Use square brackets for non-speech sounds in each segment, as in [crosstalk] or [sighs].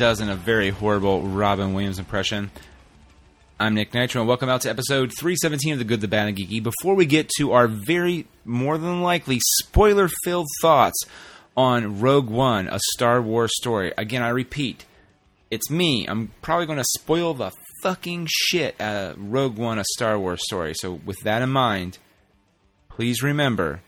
Does in a very horrible Robin Williams impression. I'm Nick Nitro, and welcome out to episode 317 of The Good, the Bad, and Geeky. Before we get to our very, more than likely, spoiler filled thoughts on Rogue One, a Star Wars story, again, I repeat, it's me. I'm probably going to spoil the fucking shit out of Rogue One, a Star Wars story. So, with that in mind, please remember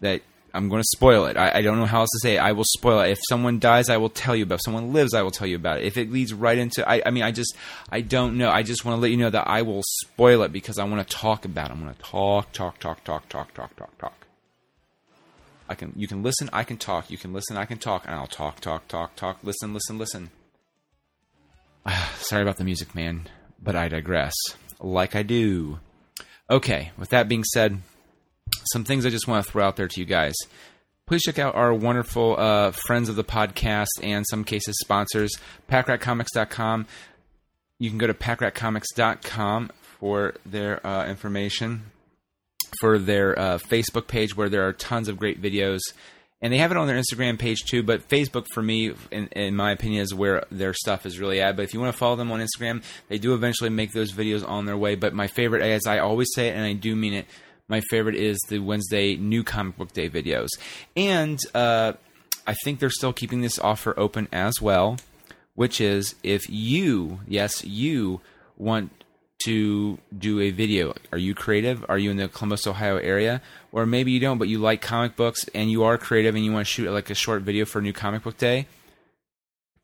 that I'm going to spoil it. I, I, don't know how else to say it. I will spoil it. If someone dies, I will tell you about. It. If someone lives, I will tell you about it. If it leads right into, I, I mean, I just, I don't know. I just want to let you know that I will spoil it because I want to talk about it. I'm going to talk, talk, talk, talk, talk, talk, talk, talk. I can, you can listen, I can talk. You can listen, I can talk, and I'll talk, talk, talk, talk. Listen, listen, listen. [sighs] Sorry about the music, man, but I digress. Like I do. Okay, with that being said, some things I just want to throw out there to you guys. Please check out our wonderful uh, friends of the podcast and some cases sponsors, packratcomics.com. You can go to packratcomics.com for their uh, information, for their uh, Facebook page where there are tons of great videos. And they have it on their Instagram page too, but Facebook for me, in, in my opinion, is where their stuff is really at. But if you want to follow them on Instagram, they do eventually make those videos on their way. But my favorite, as I always say it, and I do mean it, my favorite is the Wednesday new comic book day videos. And uh, I think they're still keeping this offer open as well, which is if you, yes, you want to do a video. Are you creative? Are you in the Columbus, Ohio area? Or maybe you don't, but you like comic books and you are creative and you want to shoot like a short video for new comic book day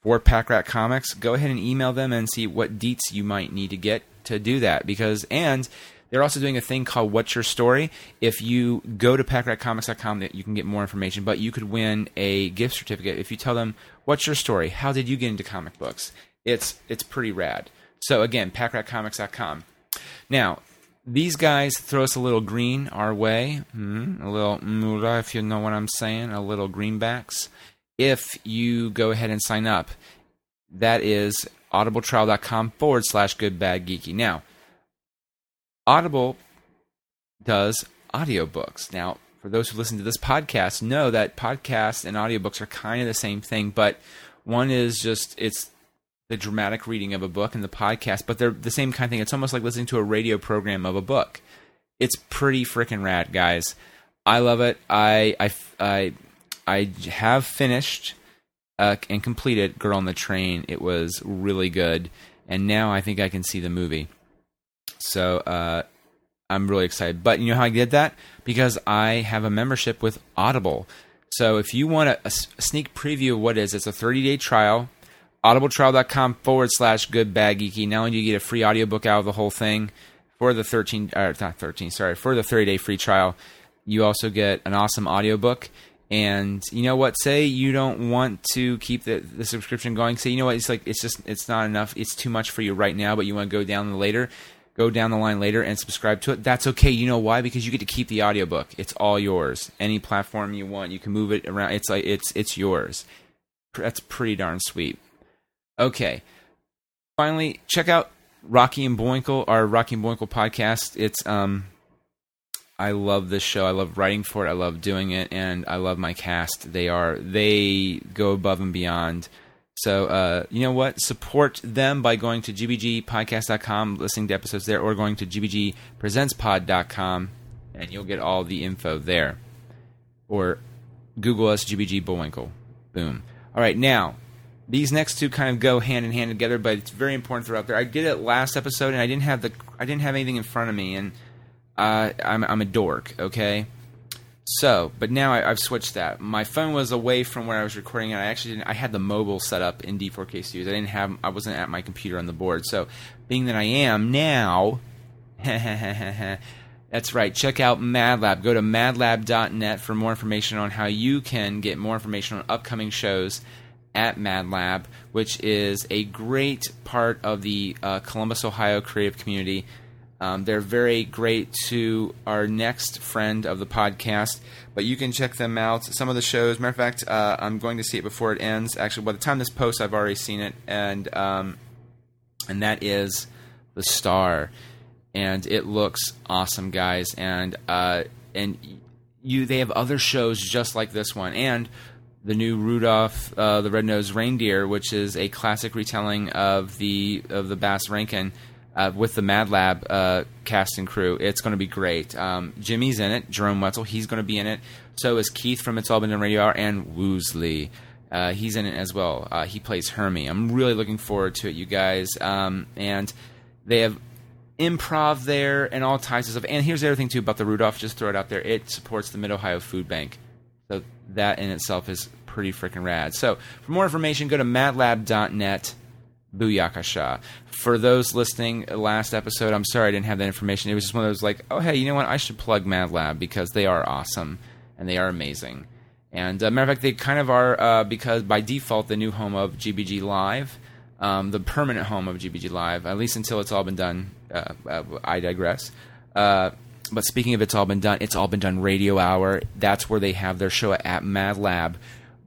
for Pack Rat Comics, go ahead and email them and see what deets you might need to get to do that. Because, and they're also doing a thing called What's Your Story. If you go to packratcomics.com, that you can get more information, but you could win a gift certificate if you tell them, What's your story? How did you get into comic books? It's, it's pretty rad. So, again, packratcomics.com. Now, these guys throw us a little green our way, mm, a little mura, if you know what I'm saying, a little greenbacks. If you go ahead and sign up, that is audibletrial.com forward slash good bad geeky. Now, Audible does audiobooks. Now, for those who listen to this podcast, know that podcasts and audiobooks are kind of the same thing, but one is just it's the dramatic reading of a book and the podcast, but they're the same kind of thing. It's almost like listening to a radio program of a book. It's pretty freaking rad, guys. I love it. I I I, I have finished uh, and completed Girl on the Train. It was really good, and now I think I can see the movie. So uh, I'm really excited. But you know how I did that? Because I have a membership with Audible. So if you want a, a sneak preview of what it is, it's a 30 day trial. Audibletrial.com forward slash good bad geeky. Do you get a free audiobook out of the whole thing for the 13, or not 13, sorry, for the 30 day free trial, you also get an awesome audiobook. And you know what? Say you don't want to keep the, the subscription going. Say you know what? It's like it's just it's not enough. It's too much for you right now, but you want to go down later go down the line later and subscribe to it, that's okay. You know why? Because you get to keep the audiobook. It's all yours. Any platform you want, you can move it around. It's like it's it's yours. That's pretty darn sweet. Okay. Finally, check out Rocky and Bullwinkle, our Rocky and Bullwinkle podcast. It's um I love this show. I love writing for it. I love doing it and I love my cast. They are they go above and beyond so, uh, you know what? Support them by going to gbgpodcast.com, listening to episodes there, or going to gbgpresentspod.com, and you'll get all the info there. Or Google us, GBG Bullwinkle. Boom. All right, now, these next two kind of go hand in hand together, but it's very important throughout there. I did it last episode, and I didn't have the I didn't have anything in front of me, and uh, I'm I'm a dork, okay? So, but now I, have switched that. My phone was away from where I was recording, and I actually didn't, I had the mobile set up in D4K Studios. I didn't have I wasn't at my computer on the board. So, being that I am now, [laughs] that's right. Check out MadLab. Go to madlab.net for more information on how you can get more information on upcoming shows at MadLab, which is a great part of the uh, Columbus, Ohio creative community. Um, they're very great to our next friend of the podcast, but you can check them out. Some of the shows, matter of fact, uh, I'm going to see it before it ends. Actually, by the time this posts, I've already seen it, and um, and that is the Star, and it looks awesome, guys. And uh, and you, they have other shows just like this one, and the new Rudolph uh, the Red-Nosed Reindeer, which is a classic retelling of the of the Baz Rankin uh, with the Mad Lab uh, cast and crew. It's going to be great. Um, Jimmy's in it. Jerome Wetzel, he's going to be in it. So is Keith from It's All Been Done Radio Hour and Woosley. Uh, he's in it as well. Uh, he plays Hermie. I'm really looking forward to it, you guys. Um, and they have improv there and all types of stuff. And here's the other thing too about the Rudolph. Just throw it out there. It supports the Mid Ohio Food Bank. So that in itself is pretty freaking rad. So for more information, go to madlab.net. Booyakasha. For those listening, last episode, I'm sorry I didn't have that information. It was just one of those like, oh hey, you know what? I should plug Mad Lab because they are awesome and they are amazing. And uh, matter of fact, they kind of are uh, because by default the new home of GBG Live, um, the permanent home of GBG Live, at least until it's all been done. Uh, uh I digress. Uh, but speaking of it's all been done, it's all been done Radio Hour. That's where they have their show at Mad Lab.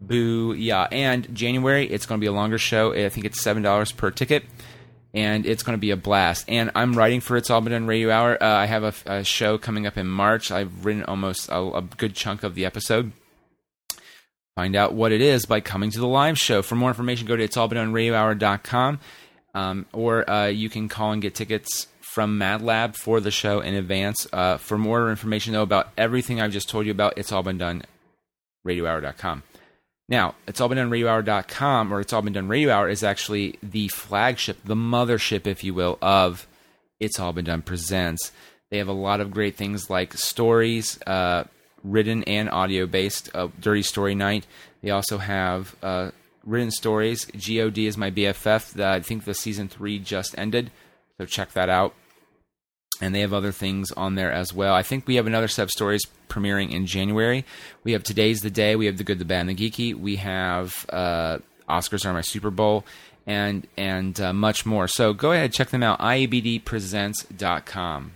Boo, yeah. And January, it's going to be a longer show. I think it's seven dollars per ticket, and it's going to be a blast. And I'm writing for It's All Been Done Radio Hour. Uh, I have a, a, show coming up in March. I've written almost a, a good chunk of the episode. Find out what it is by coming to the live show. For more information, go to it's all been done it'sallbeendoneradiohour.com, um, or uh, you can call and get tickets from MadLab for the show in advance. Uh, for more information, though, about everything I've just told you about, it's all been done Radio radiohour.com. Now, it's all been done radiohour.com, or it's all been done radio hour, is actually the flagship, the mothership, if you will, of It's All Been Done Presents. They have a lot of great things like stories, uh, written and audio based, uh, Dirty Story Night. They also have uh, written stories. God is my BFF. That I think the season three just ended, so check that out and they have other things on there as well. I think we have another set of stories premiering in January. We have Today's the Day. We have The Good, the Bad, and the Geeky. We have uh, Oscars are my Super Bowl, and and uh, much more. So go ahead, check them out. IABDpresents.com.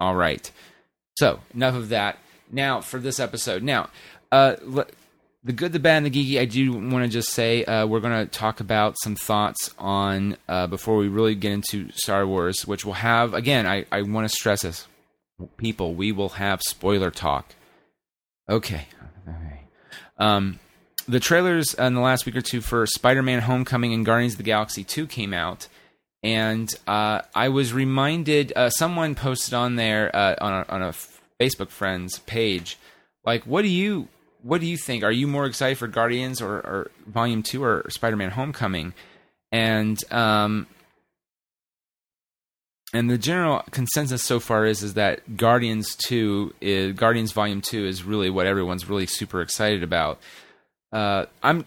All right. So enough of that. Now for this episode. Now, uh, the good, the bad, and the geeky. I do want to just say uh, we're going to talk about some thoughts on uh, before we really get into Star Wars, which we'll have again. I, I want to stress this, people. We will have spoiler talk. Okay. okay. Um, the trailers in the last week or two for Spider-Man: Homecoming and Guardians of the Galaxy Two came out, and uh, I was reminded. Uh, someone posted on there uh, on a, on a Facebook friends page, like, "What do you?" What do you think? Are you more excited for Guardians or, or Volume Two or Spider Man Homecoming? And um, and the general consensus so far is is that Guardians Two is Guardians Volume Two is really what everyone's really super excited about. Uh, I'm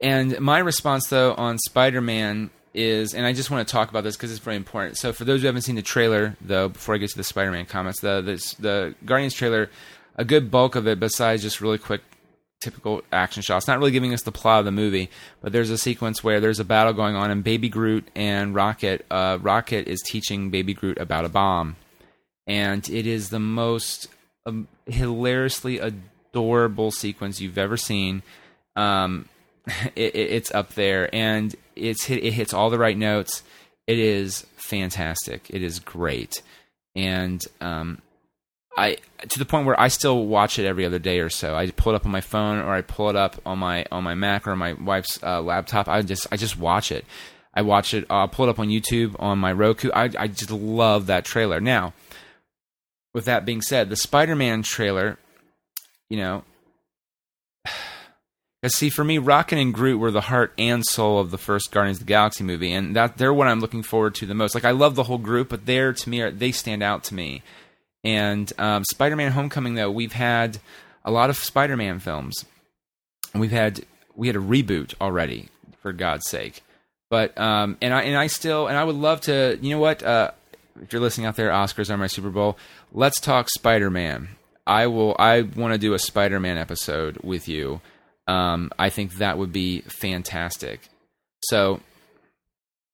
and my response though on Spider Man is, and I just want to talk about this because it's very important. So for those who haven't seen the trailer, though, before I get to the Spider Man comments, the this, the Guardians trailer a good bulk of it, besides just really quick, typical action shots, not really giving us the plot of the movie, but there's a sequence where there's a battle going on, and Baby Groot and Rocket, uh, Rocket is teaching Baby Groot about a bomb, and it is the most um, hilariously adorable sequence you've ever seen. Um, [laughs] it, it, it's up there, and it's hit, it hits all the right notes. It is fantastic. It is great, and um, I to the point where I still watch it every other day or so. I pull it up on my phone or I pull it up on my on my Mac or my wife's uh, laptop. I just I just watch it. I watch it. I'll pull it up on YouTube on my Roku. I I just love that trailer. Now, with that being said, the Spider-Man trailer, you know, [sighs] see for me, Rocket and Groot were the heart and soul of the first Guardians of the Galaxy movie, and that they're what I'm looking forward to the most. Like I love the whole group, but they're to me they stand out to me and um, Spider Man Homecoming, though, we've had a lot of Spider Man films. We've had we had a reboot already, for God's sake. But um, and I and I still and I would love to. You know what? Uh, if you're listening out there, Oscars are my Super Bowl. Let's talk Spider Man. I will. I want to do a Spider Man episode with you. Um, I think that would be fantastic. So,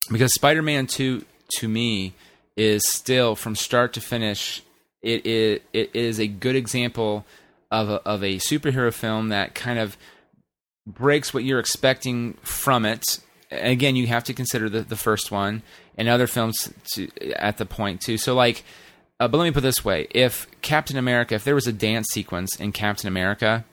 because Spider Man Two to me is still from start to finish it is, it is a good example of a, of a superhero film that kind of breaks what you're expecting from it. Again, you have to consider the, the first one and other films to, at the point too. So, like, uh, but let me put this way: if Captain America, if there was a dance sequence in Captain America,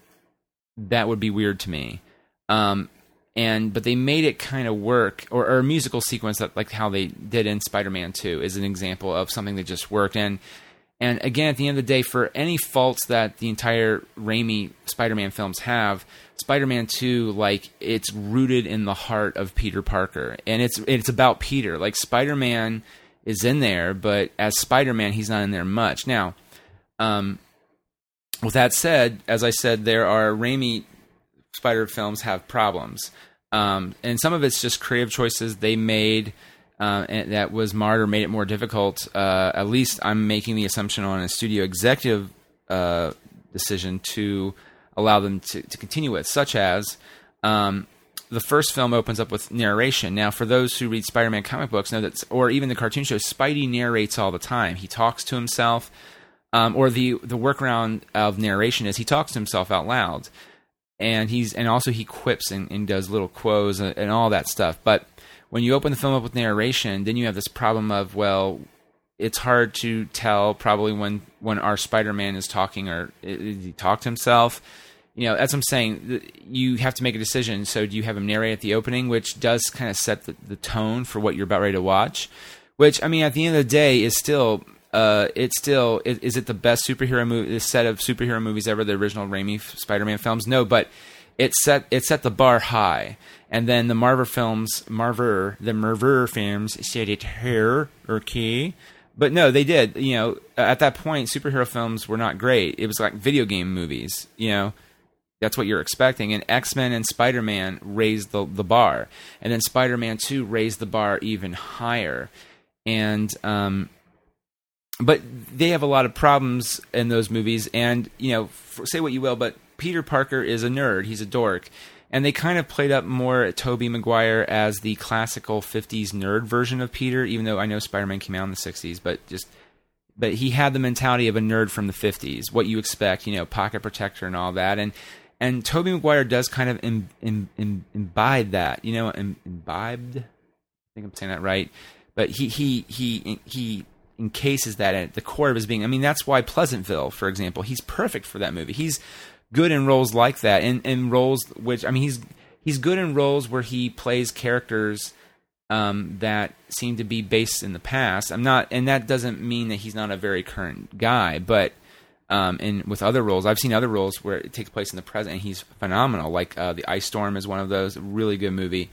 that would be weird to me. Um, and but they made it kind of work, or, or a musical sequence that like how they did in Spider-Man Two is an example of something that just worked. And and again, at the end of the day, for any faults that the entire Raimi Spider-Man films have, Spider-Man 2 like it's rooted in the heart of Peter Parker and it's it's about Peter. Like Spider-Man is in there, but as Spider-Man he's not in there much. Now, um with that said, as I said there are Raimi Spider films have problems. Um, and some of it's just creative choices they made uh, that was marred or made it more difficult. Uh, at least I'm making the assumption on a studio executive uh, decision to allow them to, to continue with, such as um, the first film opens up with narration. Now, for those who read Spider-Man comic books, know that, or even the cartoon show, Spidey narrates all the time. He talks to himself, um, or the the workaround of narration is he talks to himself out loud, and he's and also he quips and, and does little quotes and, and all that stuff. But when you open the film up with narration, then you have this problem of well, it's hard to tell probably when when our Spider-Man is talking or he talk to himself. You know, as I'm saying, you have to make a decision. So, do you have him narrate at the opening, which does kind of set the, the tone for what you're about ready to watch? Which, I mean, at the end of the day, is still uh, it's still is, is, it the best superhero movie set of superhero movies ever? The original Raimi Spider-Man films? No, but it set it set the bar high, and then the Marvel films, Marvel, the Marvel films set it here, okay. But no, they did. You know, at that point, superhero films were not great. It was like video game movies. You know, that's what you're expecting. And X Men and Spider Man raised the the bar, and then Spider Man Two raised the bar even higher. And um, but they have a lot of problems in those movies. And you know, say what you will, but Peter Parker is a nerd. He's a dork, and they kind of played up more Tobey Maguire as the classical 50s nerd version of Peter, even though I know Spider-Man came out in the 60s, but just but he had the mentality of a nerd from the 50s, what you expect, you know, pocket protector and all that. And and Tobey Maguire does kind of Im, Im, Im, imbibe that, you know, imbibed. I think I'm saying that right. But he he he he encases that at the core of his being. I mean, that's why Pleasantville, for example, he's perfect for that movie. He's good in roles like that, and in roles which I mean he's he's good in roles where he plays characters um, that seem to be based in the past. I'm not, and that doesn't mean that he's not a very current guy, but. Um, and with other roles, I've seen other roles where it takes place in the present, and he's phenomenal. Like uh, the Ice Storm is one of those really good movie.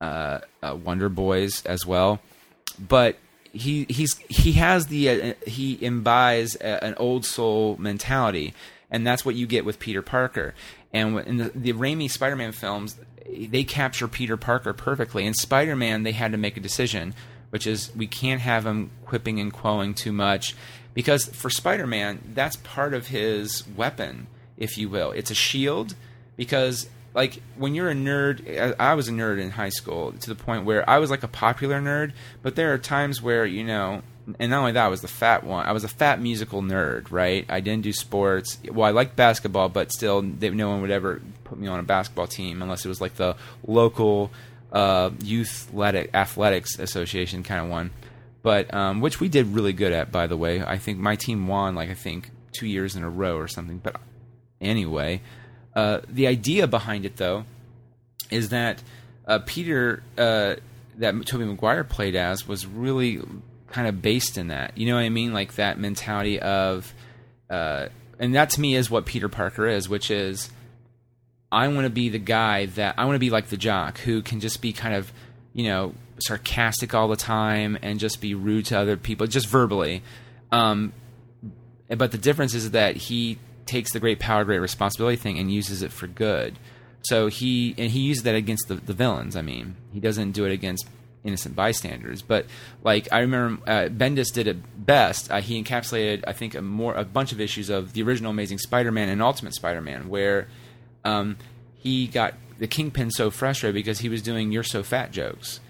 Uh, uh, Wonder Boys as well, but he he's he has the uh, he imbibes a, an old soul mentality and that's what you get with Peter Parker. And in the, the Raimi Spider-Man films, they capture Peter Parker perfectly. In Spider-Man, they had to make a decision, which is we can't have him quipping and quoing too much, because for Spider-Man, that's part of his weapon, if you will. It's a shield, because like when you're a nerd I was a nerd in high school to the point where I was like a popular nerd but there are times where you know and not only that, I was the fat one. I was a fat musical nerd, right? I didn't do sports. Well, I liked basketball, but still, they, no one would ever put me on a basketball team unless it was like the local uh, youth athletic, athletics association kind of one. But um, which we did really good at, by the way. I think my team won like I think two years in a row or something. But anyway, uh, the idea behind it though is that uh, Peter uh, that Tobey Maguire played as was really kind of based in that. You know what I mean? Like that mentality of, uh, and that to me is what Peter Parker is, which is I want to be the guy that I want to be like the jock who can just be kind of, you know, sarcastic all the time and just be rude to other people, just verbally. Um, but the difference is that he takes the great power, great responsibility thing and uses it for good. So he and he uses that against the, the villains. I mean, he doesn't do it against innocent bystanders. But like I remember, uh, Bendis did it best. Uh, he encapsulated, I think, a more a bunch of issues of the original Amazing Spider-Man and Ultimate Spider-Man, where um, he got the Kingpin so frustrated because he was doing "You're so fat" jokes.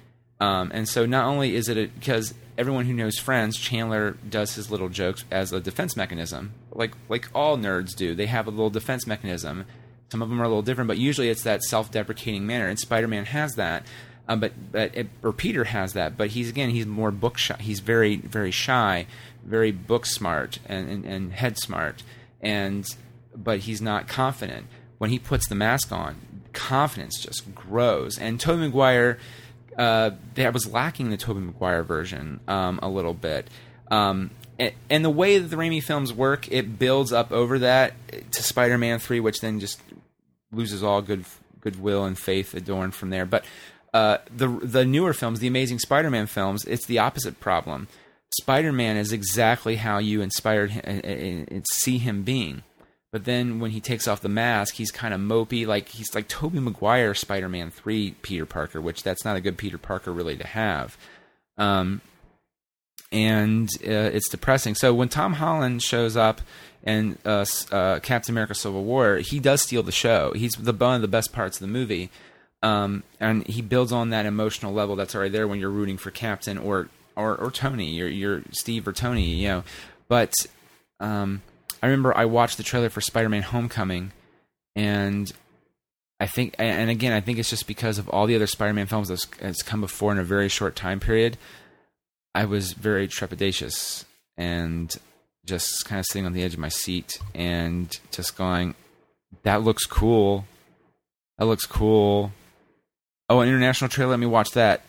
Um, and so not only is it because everyone who knows Friends, Chandler does his little jokes as a defense mechanism, like like all nerds do. They have a little defense mechanism. Some of them are a little different, but usually it's that self-deprecating manner, and Spider-Man has that. Um, but but it, or Peter has that, but he's again he's more book shy. He's very very shy, very book smart and, and, and head smart, and but he's not confident. When he puts the mask on, confidence just grows. And Tobey Maguire, uh, that was lacking the Tobey Maguire version um, a little bit. Um, and, and the way that the Raimi films work, it builds up over that to Spider-Man three, which then just loses all good goodwill and faith adorned from there. But uh, the the newer films, the Amazing Spider-Man films, it's the opposite problem. Spider-Man is exactly how you inspired him, and uh, see him being. But then when he takes off the mask, he's kind of mopey, like he's like Tobey Maguire Spider-Man three Peter Parker, which that's not a good Peter Parker really to have. Um, and uh, it's depressing. So when Tom Holland shows up in uh, uh, Captain America: Civil War, he does steal the show. He's the one of the best parts of the movie, um, and he builds on that emotional level that's already there when you're rooting for Captain or or, or Tony, you're, you're Steve or Tony, you know. But um, I remember I watched the trailer for Spider-Man: Homecoming, and I think, and again, I think it's just because of all the other Spider-Man films that's, that's come before in a very short time period. I was very trepidatious and just kind of sitting on the edge of my seat and just going, "That looks cool. That looks cool." Oh, an international trailer. Let me watch that.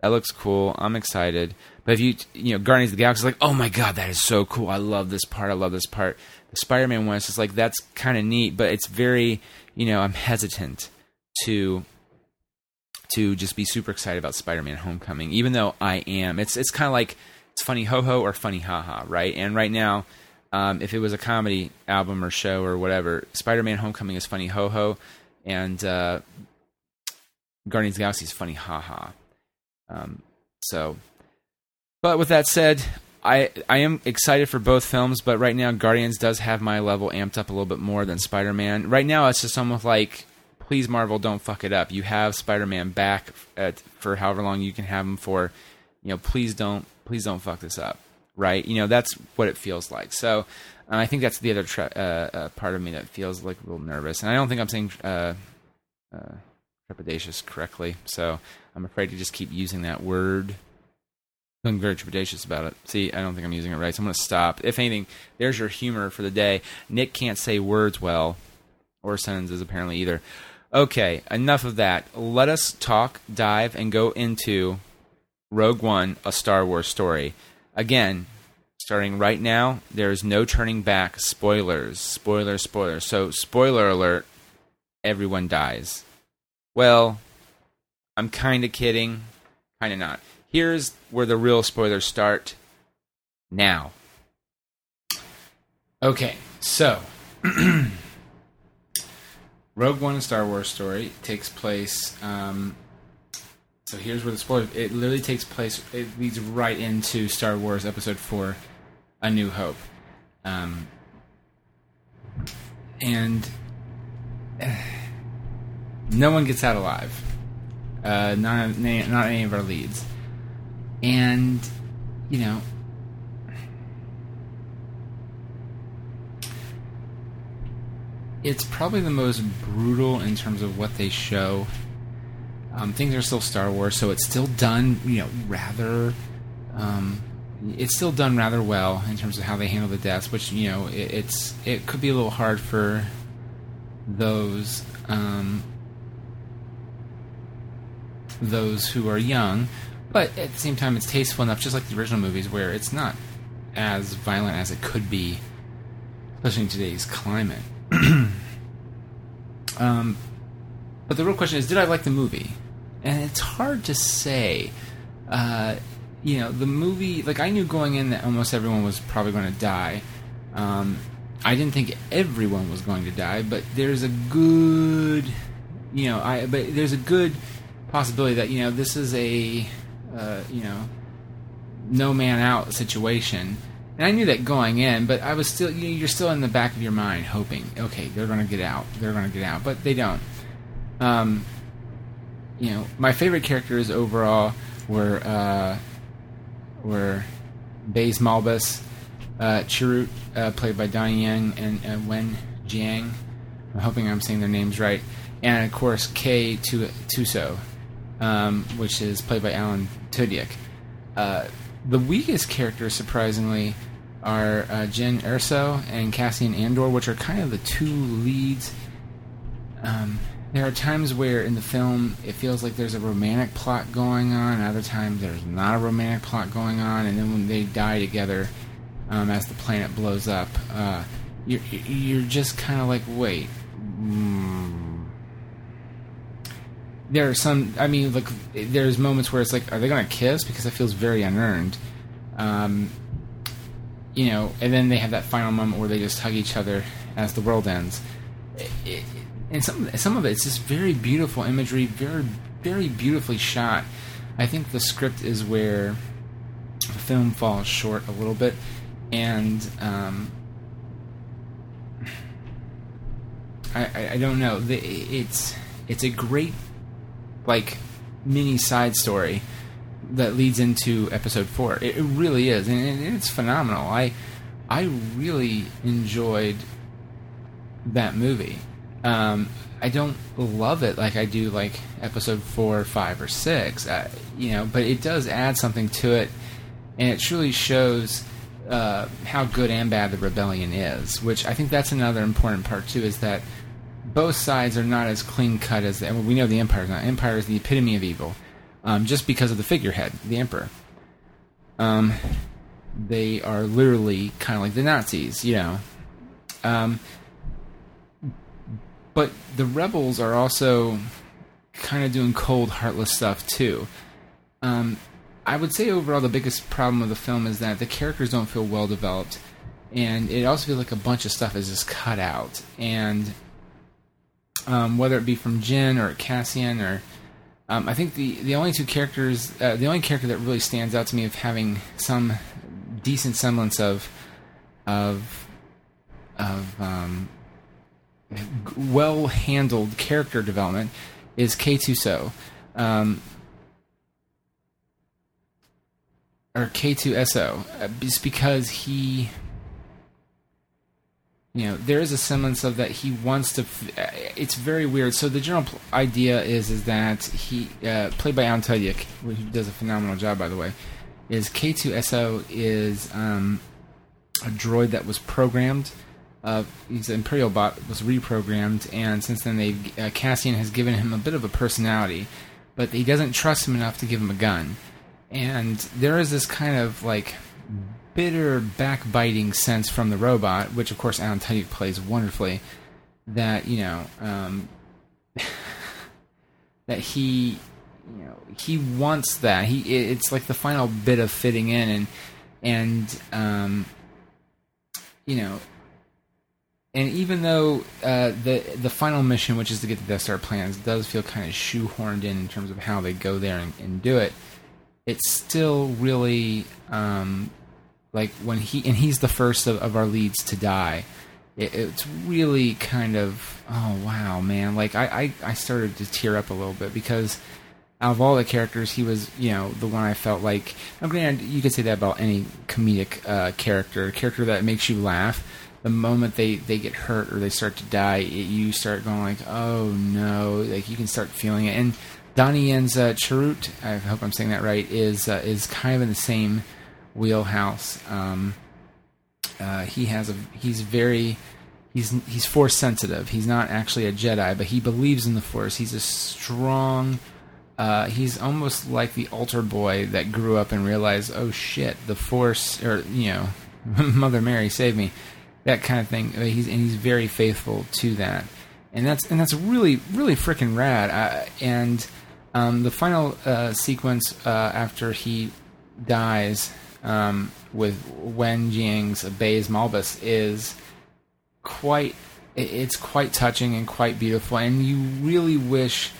That looks cool. I'm excited. But if you, you know, Guardians of the Galaxy like, oh my god, that is so cool. I love this part. I love this part. The Spider-Man one is just like that's kind of neat, but it's very, you know, I'm hesitant to to just be super excited about Spider-Man: Homecoming, even though I am. It's it's kind of like it's funny ho ho or funny ha ha, right? And right now, um, if it was a comedy album or show or whatever, Spider-Man: Homecoming is funny ho ho, and uh, Guardians of the Galaxy is funny ha ha. Um, so, but with that said, I I am excited for both films, but right now Guardians does have my level amped up a little bit more than Spider Man. Right now, it's just almost like, please Marvel, don't fuck it up. You have Spider Man back at, for however long you can have him for. You know, please don't please don't fuck this up. Right? You know, that's what it feels like. So. I think that's the other uh, uh, part of me that feels like a little nervous, and I don't think I'm saying uh, uh, trepidatious correctly. So I'm afraid to just keep using that word. I'm very trepidatious about it. See, I don't think I'm using it right, so I'm going to stop. If anything, there's your humor for the day. Nick can't say words well, or sentences apparently either. Okay, enough of that. Let us talk, dive, and go into Rogue One, a Star Wars story. Again, starting right now, there is no turning back. Spoilers, spoilers, spoilers. So, spoiler alert everyone dies. Well, I'm kind of kidding, kind of not. Here's where the real spoilers start now. Okay, so [clears throat] Rogue One, Star Wars story, takes place. Um, so here's where the spoiler. It literally takes place. It leads right into Star Wars Episode Four, A New Hope, um, and. Uh, no one gets out alive. Uh, not not any of our leads, and you know. It's probably the most brutal in terms of what they show. Um, things are still Star Wars, so it's still done, you know, rather. Um, it's still done rather well in terms of how they handle the deaths, which you know it, it's it could be a little hard for those um, those who are young, but at the same time, it's tasteful enough, just like the original movies, where it's not as violent as it could be, especially in today's climate. [clears throat] um, but the real question is, did I like the movie? And it's hard to say. Uh, you know, the movie, like, I knew going in that almost everyone was probably going to die. Um, I didn't think everyone was going to die, but there's a good, you know, I but there's a good possibility that you know this is a uh, you know no man out situation. And I knew that going in, but I was still you know, you're still in the back of your mind hoping, okay, they're going to get out, they're going to get out, but they don't. Um, you know, my favorite characters overall were uh, were Baze Malbus, uh, uh, played by Donnie Yen, and Wen Jiang. I'm hoping I'm saying their names right, and of course K2SO, um, which is played by Alan Tudyk. Uh, the weakest characters, surprisingly, are uh, Jyn Erso and Cassian Andor, which are kind of the two leads. Um, there are times where in the film it feels like there's a romantic plot going on. Other times there's not a romantic plot going on, and then when they die together, um, as the planet blows up, uh, you're you're just kind of like, wait. Mm. There are some. I mean, like there's moments where it's like, are they gonna kiss? Because it feels very unearned. Um, you know, and then they have that final moment where they just hug each other as the world ends. It, it, and some some of it's just very beautiful imagery, very very beautifully shot. I think the script is where the film falls short a little bit, and um, I, I, don't know. It's it's a great like mini side story that leads into episode four. It, it really is, and it, it's phenomenal. I I really enjoyed that movie. Um, I don't love it like I do like episode four, five, or six. Uh, you know, but it does add something to it, and it truly shows uh, how good and bad the rebellion is. Which I think that's another important part too. Is that both sides are not as clean cut as the, we know the Empire is not. Empire is the epitome of evil, um, just because of the figurehead, the Emperor. Um, they are literally kind of like the Nazis, you know. Um, but the rebels are also kind of doing cold, heartless stuff too. Um, I would say overall the biggest problem of the film is that the characters don't feel well developed, and it also feels like a bunch of stuff is just cut out. And um, whether it be from Jyn or Cassian or um, I think the the only two characters, uh, the only character that really stands out to me of having some decent semblance of of of um, well handled character development is K2SO. Um, or K2SO. Uh, just because he. You know, there is a semblance of that he wants to. Uh, it's very weird. So the general idea is is that he, uh, played by Alan Tudyk, who does a phenomenal job, by the way, is K2SO is um, a droid that was programmed uh, he's an Imperial bot was reprogrammed, and since then they uh, Cassian has given him a bit of a personality, but he doesn't trust him enough to give him a gun. And there is this kind of like bitter, backbiting sense from the robot, which of course Alan Tudyk plays wonderfully. That you know um, [laughs] that he you know he wants that he it's like the final bit of fitting in and and um, you know and even though uh, the the final mission, which is to get the Death Star plans, does feel kind of shoehorned in in terms of how they go there and, and do it, it's still really um, like when he and he's the first of, of our leads to die. It, it's really kind of oh wow man, like I, I I started to tear up a little bit because out of all the characters, he was, you know, the one I felt like. Now, granted, you could say that about any comedic uh, character, character that makes you laugh the moment they they get hurt or they start to die, it, you start going like, oh no, like you can start feeling it. And Donnie Yen's uh, Chirrut, I hope I'm saying that right, is uh, is kind of in the same wheelhouse. Um, uh, he has a he's very he's he's force sensitive. He's not actually a Jedi, but he believes in the force. He's a strong. Uh, he's almost like the altar boy that grew up and realized, oh shit, the force, or you know, [laughs] Mother Mary, save me that kind of thing. He's and he's very faithful to that, and that's and that's really really freaking rad. And um, the final uh, sequence uh, after he dies um, with Wen Jiang's Baze Malbus is quite it's quite touching and quite beautiful, and you really wish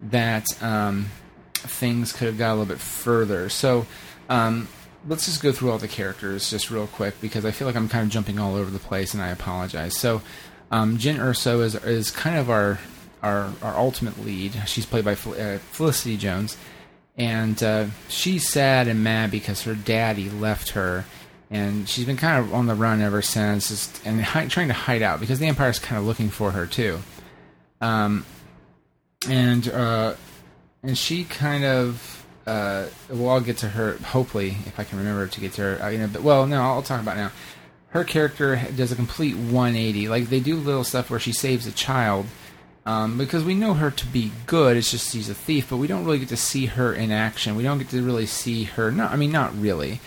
that um, things could have got a little bit further. So. Um, let's just go through all the characters just real quick because I feel like I'm kind of jumping all over the place, and I apologize. So, um, Jyn Erso is is kind of our our our ultimate lead. She's played by Fel- uh, Felicity Jones, and uh, she's sad and mad because her daddy left her, and she's been kind of on the run ever since, just, and hi- trying to hide out because the Empire's kind of looking for her too. Um, and uh, and she kind of uh, well, I'll get to her. Hopefully, if I can remember to get to her. Uh, you know, but well, no, I'll talk about now. Her character does a complete 180. Like they do little stuff where she saves a child, Um, because we know her to be good, it's just she's a thief, but we don't really get to see her in action. We don't get to really see her. No, I mean, not really.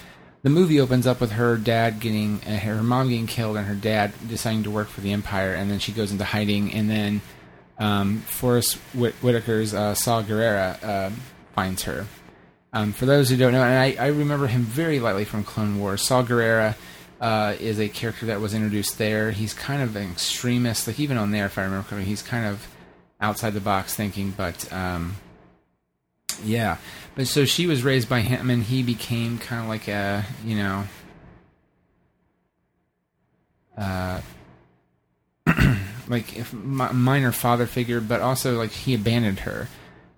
The movie opens up with her dad getting, uh, her mom getting killed, and her dad deciding to work for the Empire, and then she goes into hiding, and then um, Forest Whit- Whitaker's uh, Saw uh, finds her. Um, for those who don't know, and I, I remember him very lightly from Clone Wars, Saw Gerrera uh, is a character that was introduced there. He's kind of an extremist, like even on there, if I remember correctly, he's kind of outside the box thinking. But um, yeah, but so she was raised by him, and he became kind of like a you know. Uh, [clears throat] like if minor father figure, but also like he abandoned her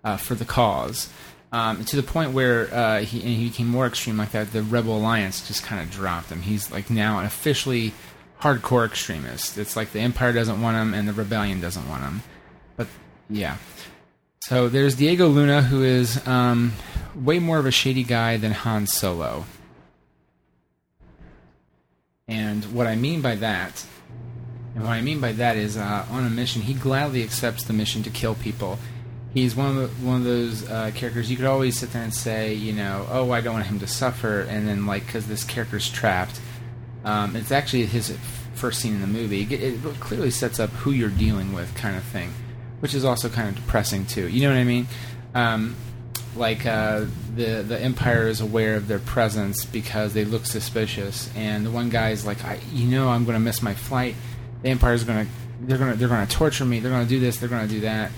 uh, for the cause. Um, to the point where uh, he, he became more extreme like that. The Rebel Alliance just kind of dropped him. He's like now an officially hardcore extremist. It's like the Empire doesn't want him and the Rebellion doesn't want him. But yeah. So there's Diego Luna, who is um, way more of a shady guy than Han Solo. And what I mean by that, and what I mean by that is, uh, on a mission, he gladly accepts the mission to kill people he's one of the, one of those uh, characters you could always sit there and say, you know, oh, I don't want him to suffer, and then like because this character's trapped. Um, it's actually his first scene in the movie. It, it, clearly sets up who you're dealing with, kind of thing, which is also kind of depressing too. You know what I mean? Um, like uh, the the Empire is aware of their presence because they look suspicious, and the one guy is like, I, you know, I'm going to miss my flight. The Empire is going to they're going to they're going to torture me. They're going to do this. They're going to do that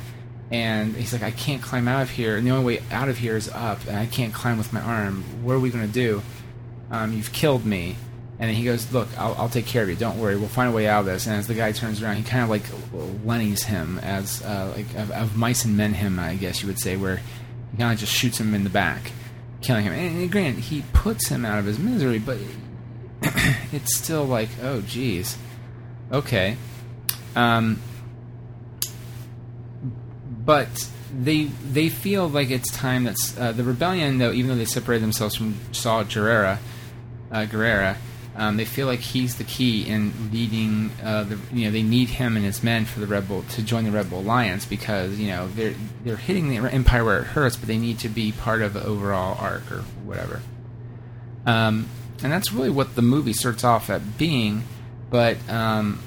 and he's like, I can't climb out of here, and the only way out of here is up, and I can't climb with my arm. What are we to do? Um, you've killed me. And he goes, Look, I'll, I'll, take care of you. Don't worry. We'll find a way out of this. And as the guy turns around, he kind of like Lenny's him, as uh, like of, of, mice and men him, I guess you would say, where he kind of just shoots him in the back, killing him. And, and granted, he puts him out of his misery, but [clears throat] it's still like, oh, geez. Okay. Um, but they they feel like it's time that's uh, the rebellion, though, even though they separated themselves from Saw Gerrera, uh, Gerrera, um, they feel like he's the key in leading. Uh, the you know they need him and his men for the rebel to join the rebel alliance because you know they're they're hitting the empire where it hurts, but they need to be part of the overall arc or whatever. Um, and that's really what the movie starts off at being, but um,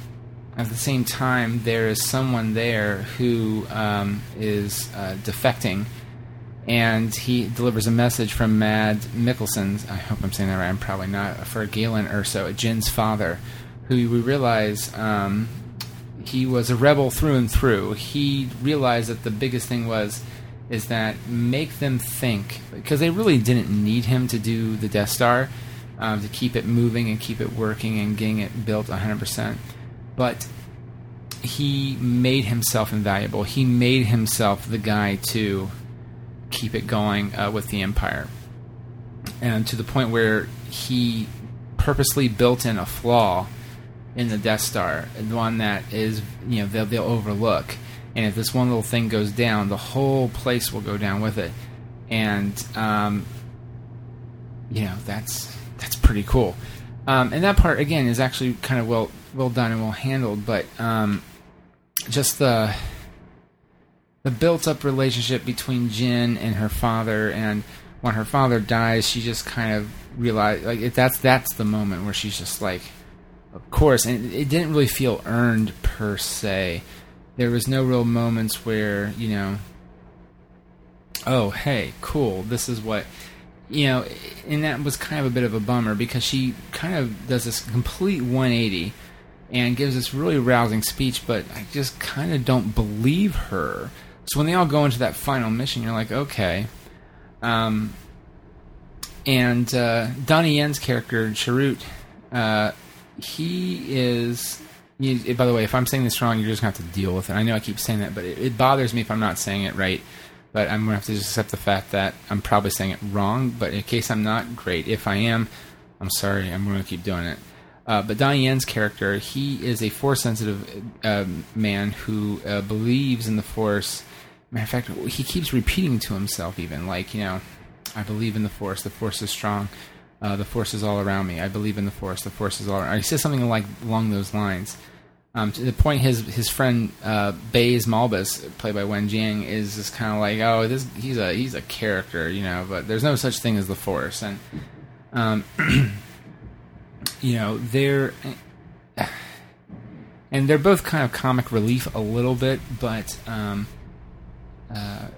at the same time, there is someone there who um, is uh, defecting, and he delivers a message from Mad Mikkelsen. I hope I'm saying that right. I'm probably not. For Galen Erso, Jyn's father, who we realize um, he was a rebel through and through. He realized that the biggest thing was is that make them think because they really didn't need him to do the Death Star um, to keep it moving and keep it working and getting it built 100 percent but he made himself invaluable. He made himself the guy to keep it going uh, with the Empire. And to the point where he purposely built in a flaw in the Death Star, one that is, you know, they'll, they'll overlook. And if this one little thing goes down, the whole place will go down with it. And, um, you know, that's that's pretty cool. Um, and that part again is actually kind of well well done and well handled, but um, just the the built up relationship between Jyn and her father, and when her father dies, she just kind of realized like that's that's the moment where she's just like, of course, and it didn't really feel earned per se. There was no real moments where you know, oh hey, cool, this is what you know, and that was kind of a bit of a bummer because she kind of does this complete 180 and gives this really rousing speech, but I just kind of don't believe her. So when they all go into that final mission, you're like, okay. Um, and uh, Donnie Yen's character, Chirrut, uh, he is. He, by the way, if I'm saying this wrong, you're just going to have to deal with it. I know I keep saying that, but it, it bothers me if I'm not saying it right but I'm gonna have to just accept the fact that I'm probably saying it wrong. But in case I'm not, great. If I am, I'm sorry. I'm gonna keep doing it. Uh, but Donnie Yen's character, he is a force sensitive uh, man who uh, believes in the force. Matter of fact, he keeps repeating to himself, even like you know, I believe in the force. The force is strong. Uh, the force is all around me. I believe in the force. The force is all around. He says something like along those lines. Um, to the point, his his friend uh, Malbus, played by Wen Jiang, is just kind of like, oh, this he's a he's a character, you know. But there's no such thing as the Force, and um, [clears throat] you know they're and they're both kind of comic relief a little bit, but um, uh,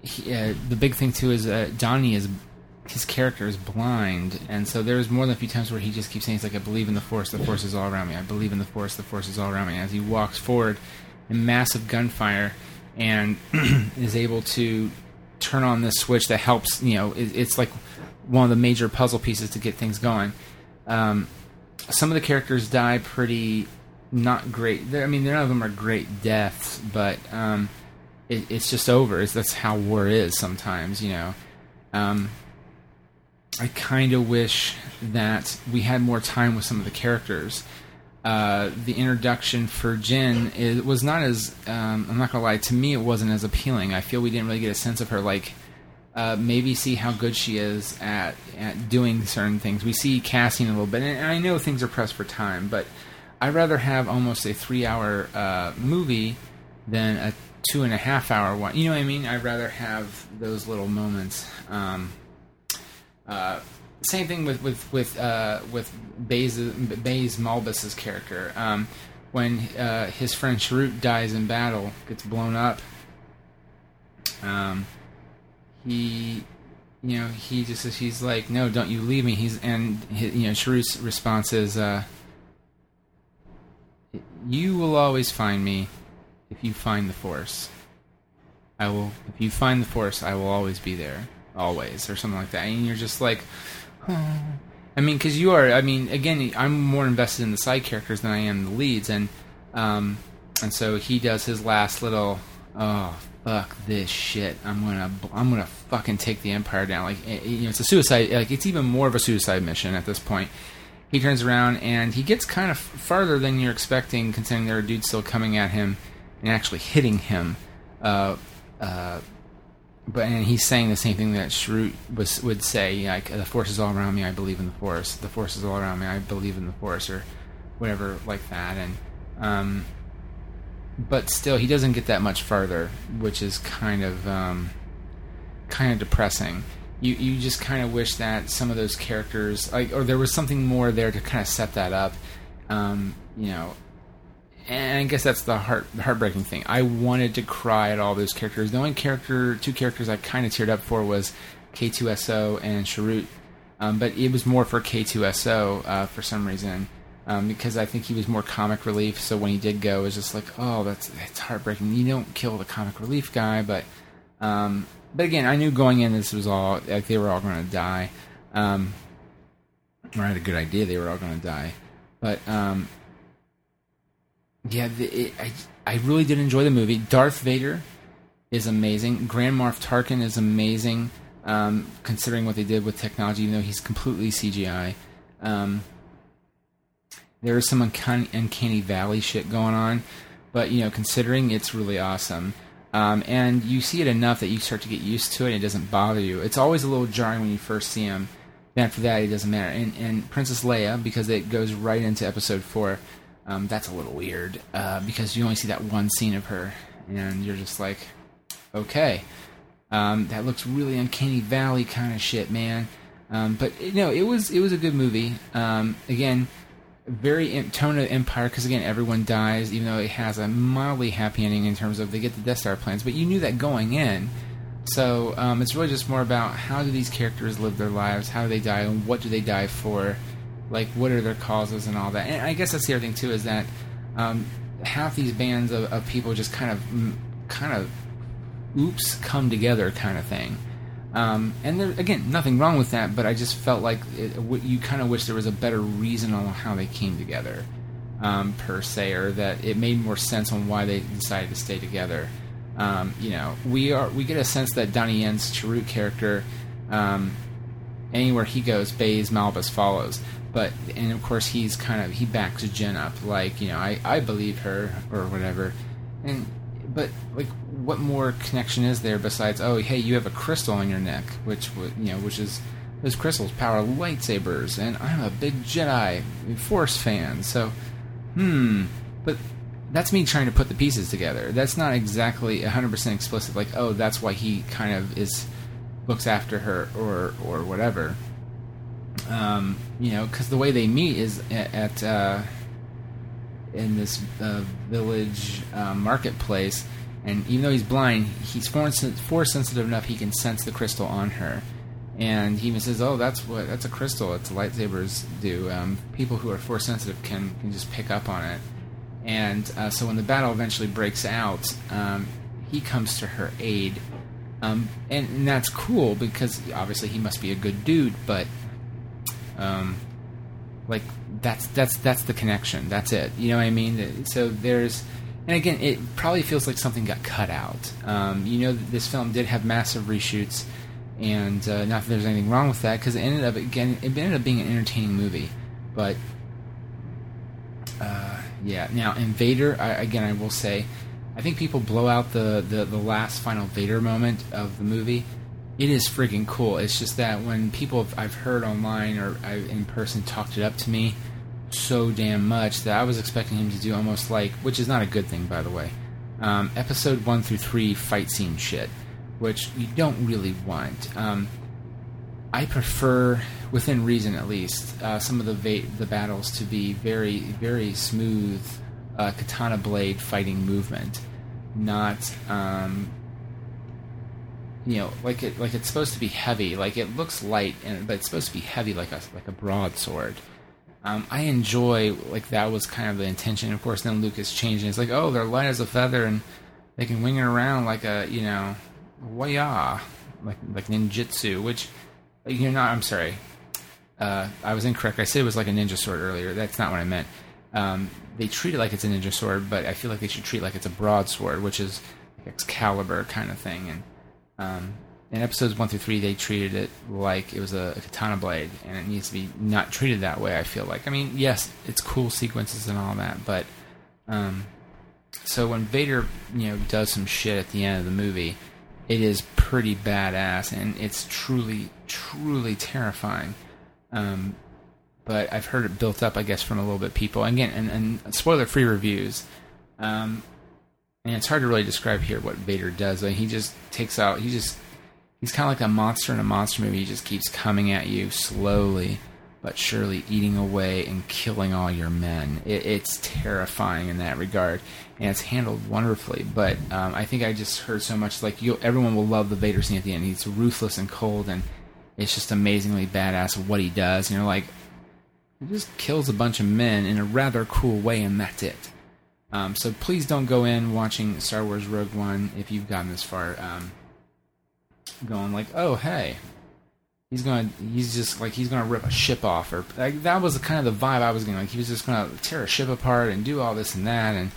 he, uh, the big thing too is uh, Donnie is his character is blind, and so there's more than a few times where he just keeps saying, "It's like I believe in the Force. The Force is all around me. I believe in the Force. The Force is all around me." As he walks forward in massive gunfire, and [clears throat] is able to turn on this switch that helps. You know, it, it's like one of the major puzzle pieces to get things going. Um, some of the characters die pretty not great. They're, I mean, none of them are great deaths, but um, it, it's just over. It's, that's how war is sometimes, you know. Um, I kind of wish that we had more time with some of the characters. Uh, the introduction for Jyn is, was not as um, I'm not gonna lie to me it wasn't as appealing. I feel we didn't really get a sense of her like uh, maybe see how good she is at at doing certain things. We see Cassian a little bit, and I know things are pressed for time, but I'd rather have almost a three hour uh, movie than a two and a half hour one. You know what I mean? I'd rather have those little moments. Um, uh, same thing with with with uh, with Baze Malbus's character. Um, when uh, his friend Chirrut dies in battle, gets blown up. Um, he, you know, he just he's like, no, don't you leave me. He's and his, you know, Chirrut's response is, uh, you will always find me if you find the Force. I will. If you find the Force, I will always be there always, or something like that. And you're just like, oh. I mean, because you are. I mean, again, I'm more invested in the side characters than I am the leads, and um, and so he does his last little, oh fuck this shit. I'm gonna I'm gonna fucking take the empire down. Like it, you know, it's a suicide. Like it's even more of a suicide mission at this point. He turns around and he gets kind of farther than you're expecting, considering there are dudes still coming at him and actually hitting him. Uh, uh, but and he's saying the same thing that Chirrut was would say, like the force is all around me. I believe in the force. The force is all around me. I believe in the force, or whatever like that. And um, but still, he doesn't get that much further, which is kind of um, kind of depressing. You you just kind of wish that some of those characters, like, or there was something more there to kind of set that up. Um, you know, and I guess that's the heart heartbreaking thing. I wanted to cry at all those characters. The only character, two characters I kind of teared up for was K2SO and Chirrut, um, but it was more for K2SO uh, for some reason um, because I think he was more comic relief. So when he did go, it was just like, oh, that's it's heartbreaking. You don't kill the comic relief guy, but um, but again, I knew going in this was all like they were all going to die. Um, or I had a good idea they were all going to die, but um, yeah, the, it, I I really did enjoy the movie. Darth Vader is amazing. Grand Moff Tarkin is amazing, um, considering what they did with technology. Even though he's completely CGI, um, there is some uncanny, uncanny valley shit going on, but you know, considering it's really awesome. Um, and you see it enough that you start to get used to it. and It doesn't bother you. It's always a little jarring when you first see him. Then after that, it doesn't matter. And, and Princess Leia, because it goes right into Episode Four, um, that's a little weird uh, because you only see that one scene of her, and you're just like, okay, um, that looks really uncanny valley kind of shit, man. Um, but you know, it was it was a good movie. Um, again, very tone of Empire because again, everyone dies, even though it has a mildly happy ending in terms of they get the Death Star plans. But you knew that going in. So um, it's really just more about how do these characters live their lives, how do they die, and what do they die for like what are their causes and all that. And I guess that's the other thing too is that um, half these bands of, of, people just kind of kind of oops come together kind of thing. Um, and there again, nothing wrong with that, but I just felt like it, you kind of wish there was a better reason on how they came together, um, per se, or that it made more sense on why they decided to stay together. Um, you know, we are we get a sense that Donnie Yen's Chirrut character, um, anywhere he goes, Baze Malbus follows but and of course he's kind of he backs Jyn up like you know I I believe her or whatever, and but like what more connection is there besides oh hey you have a crystal on your neck which you know which is those crystals power lightsabers and I'm a big Jedi Force fan so hmm, but that's me trying to put the pieces together. That's not exactly 100% explicit, like, oh, that's why he kind of is looks after her or or whatever. Um, you know, because the way they meet is at, at uh, in this uh, village uh, marketplace, and even though he's blind, he's force, force sensitive enough he can sense the crystal on her. And he even says, "Oh, that's what that's a crystal. It's lightsabers do. Um, people who are force sensitive can can just pick up on it." And uh, so when the battle eventually breaks out, um, he comes to her aid, um, and, and, that's cool because obviously he must be a good dude. But um, like that's that's that's the connection. That's it. You know what I mean? So there's, and again, it probably feels like something got cut out. Um, you know, this film did have massive reshoots, and uh, not that there's anything wrong with that because it ended up again, it ended up being an entertaining movie, but. Uh, yeah. Now, in Vader, I, again, I will say, I think people blow out the, the, the last final Vader moment of the movie. It is freaking cool. It's just that when people I've heard online or I, in person talked it up to me so damn much that I was expecting him to do almost like, which is not a good thing, by the way, um, episode one through three fight scene shit, which you don't really want. Um, I prefer, within reason at least, uh, some of the va- the battles to be very very smooth uh, katana blade fighting movement, not um, you know like it like it's supposed to be heavy. Like it looks light, and but it's supposed to be heavy like a like a broadsword. Um, I enjoy like that was kind of the intention. Of course, then Lucas changed. And it's like, oh, they're light as a feather, and they can wing it around like a you know, waya, like like ninjutsu, which you're not. I'm sorry. Uh, I was incorrect. I said it was like a ninja sword earlier. That's not what I meant. Um, they treat it like it's a ninja sword, but I feel like they should treat it like it's a broadsword, which is Excalibur kind of thing. And um, in episodes one through three, they treated it like it was a, a, katana blade, and it needs to be not treated that way. I feel like. I mean, yes, it's cool sequences and all that, but um, so when Vader, you know, does some shit at the end of the movie, it is pretty badass, and it's truly, truly terrifying. Um, but I've heard it built up, I guess, from a little bit people. Again, and, and spoiler-free reviews. Um, and it's hard to really describe here what Vader does. Like he just takes out. He just he's kind of like a monster in a monster movie. He just keeps coming at you slowly but surely eating away and killing all your men. It, it's terrifying in that regard, and it's handled wonderfully. But um, I think I just heard so much like you, everyone will love the Vader scene at the end. He's ruthless and cold, and it's just amazingly badass what he does. And you're like, he just kills a bunch of men in a rather cool way, and that's it. Um, so please don't go in watching Star Wars Rogue One if you've gotten this far. Um, going like, oh hey, he's gonna he's just like he's gonna rip a ship off or like that was kind of the vibe I was getting like he was just gonna tear a ship apart and do all this and that and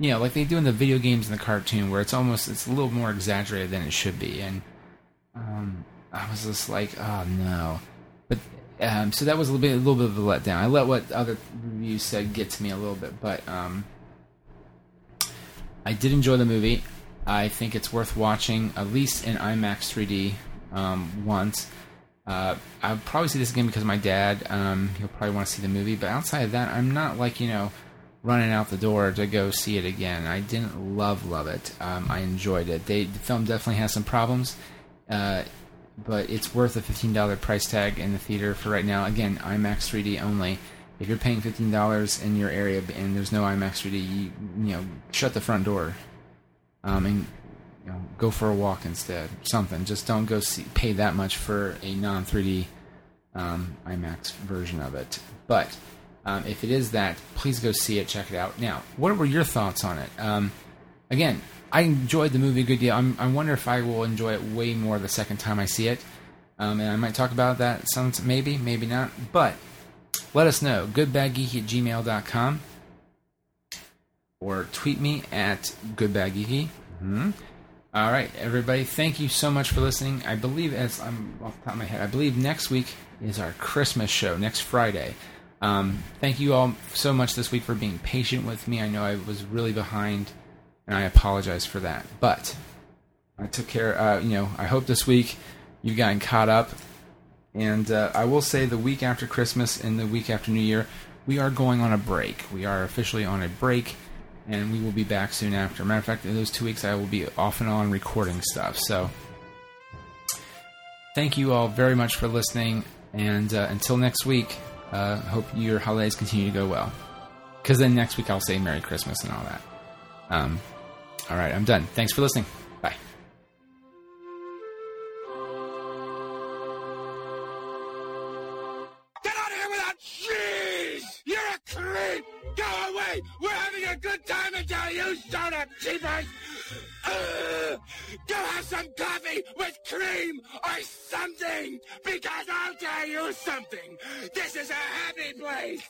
you know like they do in the video games and the cartoon where it's almost it's a little more exaggerated than it should be and um, I was just like oh no. But um, so that was a little bit a little bit of a letdown. I let what other reviews said get to me a little bit but um, I did enjoy the movie I think it's worth watching at least in IMAX 3D um, once uh, I'll probably see this again because my dad. Um, he'll probably want to see the movie, but outside of that, I'm not like you know running out the door to go see it again. I didn't love love it. Um, I enjoyed it. They, the film definitely has some problems, uh, but it's worth a fifteen dollar price tag in the theater for right now. Again, IMAX 3D only. If you're paying fifteen dollars in your area and there's no IMAX 3D, you, you know, shut the front door um, and you know, go for a walk instead. Something. Just don't go see, pay that much for a non 3D um, IMAX version of it. But um, if it is that, please go see it. Check it out. Now, what were your thoughts on it? Um, again, I enjoyed the movie a good deal. I'm, i wonder if I will enjoy it way more the second time I see it. Um, and I might talk about that some, maybe, maybe not. But let us know. Goodbadgeeky at gmail.com or tweet me at goodbadgeeky. Mm-hmm. All right, everybody. Thank you so much for listening. I believe, as I'm off the top of my head, I believe next week is our Christmas show next Friday. Um, thank you all so much this week for being patient with me. I know I was really behind, and I apologize for that. But I took care. Uh, you know, I hope this week you've gotten caught up. And uh, I will say, the week after Christmas and the week after New Year, we are going on a break. We are officially on a break, and we will be back soon after. Matter of fact, in those two weeks, I will be off and on recording stuff. So, thank you all very much for listening, and uh, until next week, uh, hope your holidays continue to go well. Because then next week I'll say Merry Christmas and all that. Um, all right, I'm done. Thanks for listening. Bye. Get out of here without cheese! You're a creep! Go away! We're having a good time until you showed up, cheapers! Ugh! Go have some coffee with cream or something! Because I'll tell you something! This is a happy place!